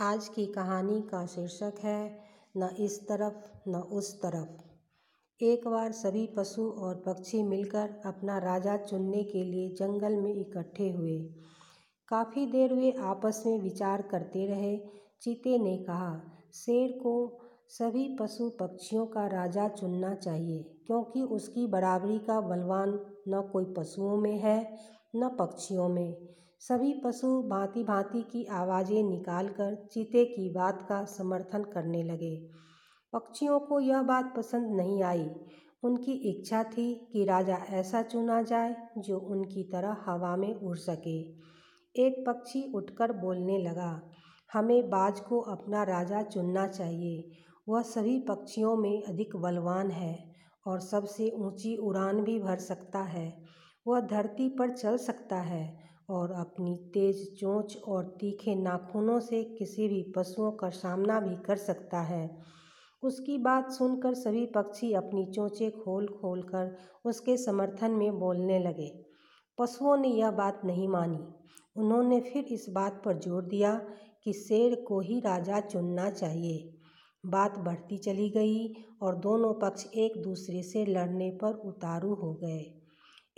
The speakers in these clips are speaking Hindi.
आज की कहानी का शीर्षक है, न इस तरफ़, न उस तरफ़। एक बार सभी पशु और पक्षी मिलकर अपना राजा चुनने के लिए जंगल में इकट्ठे हुए। काफ़ी देर वे आपस में विचार करते रहे। चीते ने कहा, शेर को सभी पशु पक्षियों का राजा चुनना चाहिए, क्योंकि उसकी बराबरी का बलवान न कोई पशुओं में है, न पक्षियों में। सभी पशु भांति भांति की आवाज़ें निकालकर चीते की बात का समर्थन करने लगे। पक्षियों को यह बात पसंद नहीं आई। उनकी इच्छा थी कि राजा ऐसा चुना जाए जो उनकी तरह हवा में उड़ सके। एक पक्षी उठकर बोलने लगा, हमें बाज को अपना राजा चुनना चाहिए। वह सभी पक्षियों में अधिक बलवान है और सबसे ऊँची उड़ान भी भर सकता है। वह धरती पर चल सकता है। और अपनी तेज चोंच और तीखे नाखूनों से किसी भी पशुओं का सामना भी कर सकता है। उसकी बात सुनकर सभी पक्षी अपनी चोंचें खोल खोल कर उसके समर्थन में बोलने लगे। पशुओं ने यह बात नहीं मानी। उन्होंने फिर इस बात पर ज़ोर दिया कि शेर को ही राजा चुनना चाहिए। बात बढ़ती चली गई और दोनों पक्ष एक दूसरे से लड़ने पर उतारू हो गए।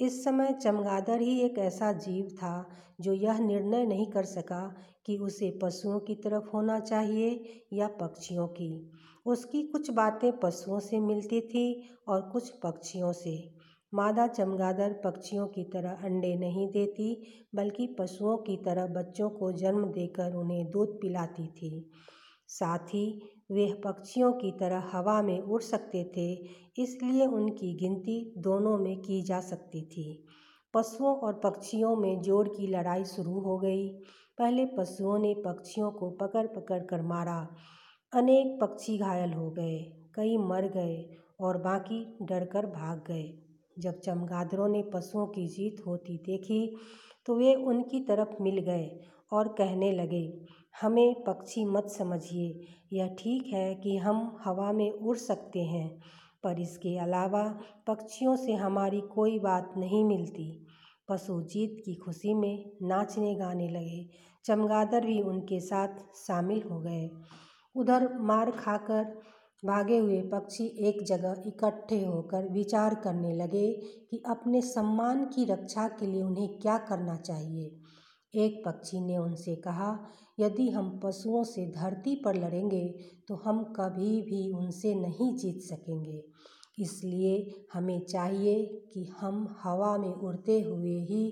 इस समय चमगादड़ ही एक ऐसा जीव था जो यह निर्णय नहीं कर सका कि उसे पशुओं की तरफ़ होना चाहिए या पक्षियों की। उसकी कुछ बातें पशुओं से मिलती थी और कुछ पक्षियों से। मादा चमगादड़ पक्षियों की तरह अंडे नहीं देती, बल्कि पशुओं की तरह बच्चों को जन्म देकर उन्हें दूध पिलाती थी। साथ ही वे पक्षियों की तरह हवा में उड़ सकते थे, इसलिए उनकी गिनती दोनों में की जा सकती थी। पशुओं और पक्षियों में जोड़ की लड़ाई शुरू हो गई। पहले पशुओं ने पक्षियों को पकड़ पकड़ कर मारा। अनेक पक्षी घायल हो गए, कई मर गए और बाकी डरकर भाग गए। जब चमगादड़ों ने पशुओं की जीत होती देखी तो वे उनकी तरफ़ मिल गए और कहने लगे हमें पक्षी मत समझिए। यह ठीक है कि हम हवा में उड़ सकते हैं, पर इसके अलावा पक्षियों से हमारी कोई बात नहीं मिलती। पशु जीत की खुशी में नाचने गाने लगे। चमगादड़ भी उनके साथ शामिल हो गए। उधर मार खाकर भागे हुए पक्षी एक जगह इकट्ठे होकर विचार करने लगे कि अपने सम्मान की रक्षा के लिए उन्हें क्या करना चाहिए। एक पक्षी ने उनसे कहा, यदि हम पशुओं से धरती पर लड़ेंगे तो हम कभी भी उनसे नहीं जीत सकेंगे। इसलिए हमें चाहिए कि हम हवा में उड़ते हुए ही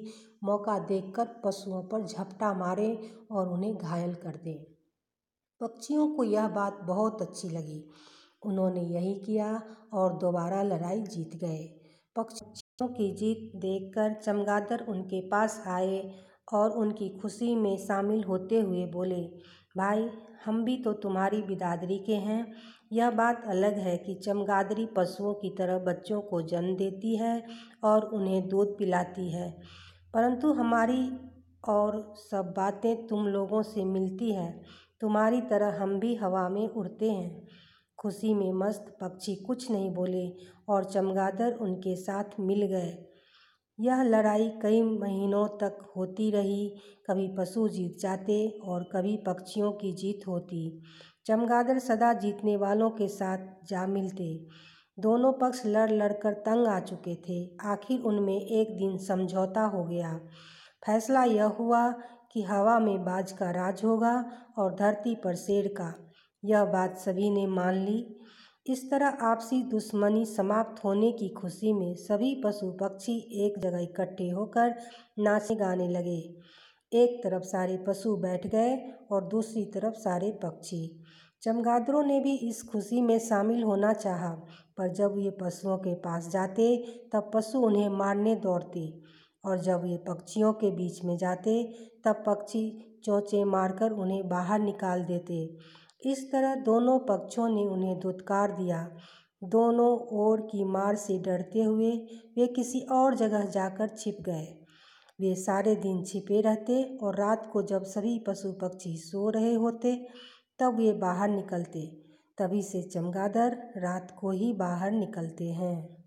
मौका देखकर पशुओं पर झपटा मारें और उन्हें घायल कर दें। पक्षियों को यह बात बहुत अच्छी लगी। उन्होंने यही किया और दोबारा लड़ाई जीत गए। पक्षियों की जीत देखकर चमगादड़ उनके पास आए और उनकी खुशी में शामिल होते हुए बोले, भाई, हम भी तो तुम्हारी बिरादरी के हैं। यह बात अलग है कि चमगादड़ी पशुओं की तरह बच्चों को जन्म देती है और उन्हें दूध पिलाती है। परंतु हमारी और सब बातें तुम लोगों से मिलती हैं। तुम्हारी तरह हम भी हवा में उड़ते हैं खुशी में मस्त पक्षी कुछ नहीं बोले और चमगादड़ उनके साथ मिल गए। यह लड़ाई कई महीनों तक होती रही, कभी पशु जीत जाते और कभी पक्षियों की जीत होती। चमगादड़ सदा जीतने वालों के साथ जा मिलते। दोनों पक्ष लड़ लड़ कर तंग आ चुके थे। आखिर उनमें एक दिन समझौता हो गया। फैसला यह हुआ कि हवा में बाज का राज होगा और धरती पर शेर का। यह बात सभी ने मान ली। इस तरह आपसी दुश्मनी समाप्त होने की खुशी में सभी पशु पक्षी एक जगह इकट्ठे होकर नाचे गाने लगे। एक तरफ़ सारे पशु बैठ गए और दूसरी तरफ़ सारे पक्षी। चमगादड़ों ने भी इस खुशी में शामिल होना चाहा, पर जब ये पशुओं के पास जाते, तब पशु उन्हें मारने दौड़ते और जब ये पक्षियों के बीच में जाते, तब पक्षी चोंचे मारकर उन्हें बाहर निकाल देते। इस तरह दोनों पक्षों ने उन्हें धुतकार दिया। दोनों ओर की मार से डरते हुए वे किसी और जगह जाकर छिप गए। वे सारे दिन छिपे रहते और रात को जब सभी पशु पक्षी सो रहे होते, तब वे बाहर निकलते। तभी से चमगादड़ रात को ही बाहर निकलते हैं।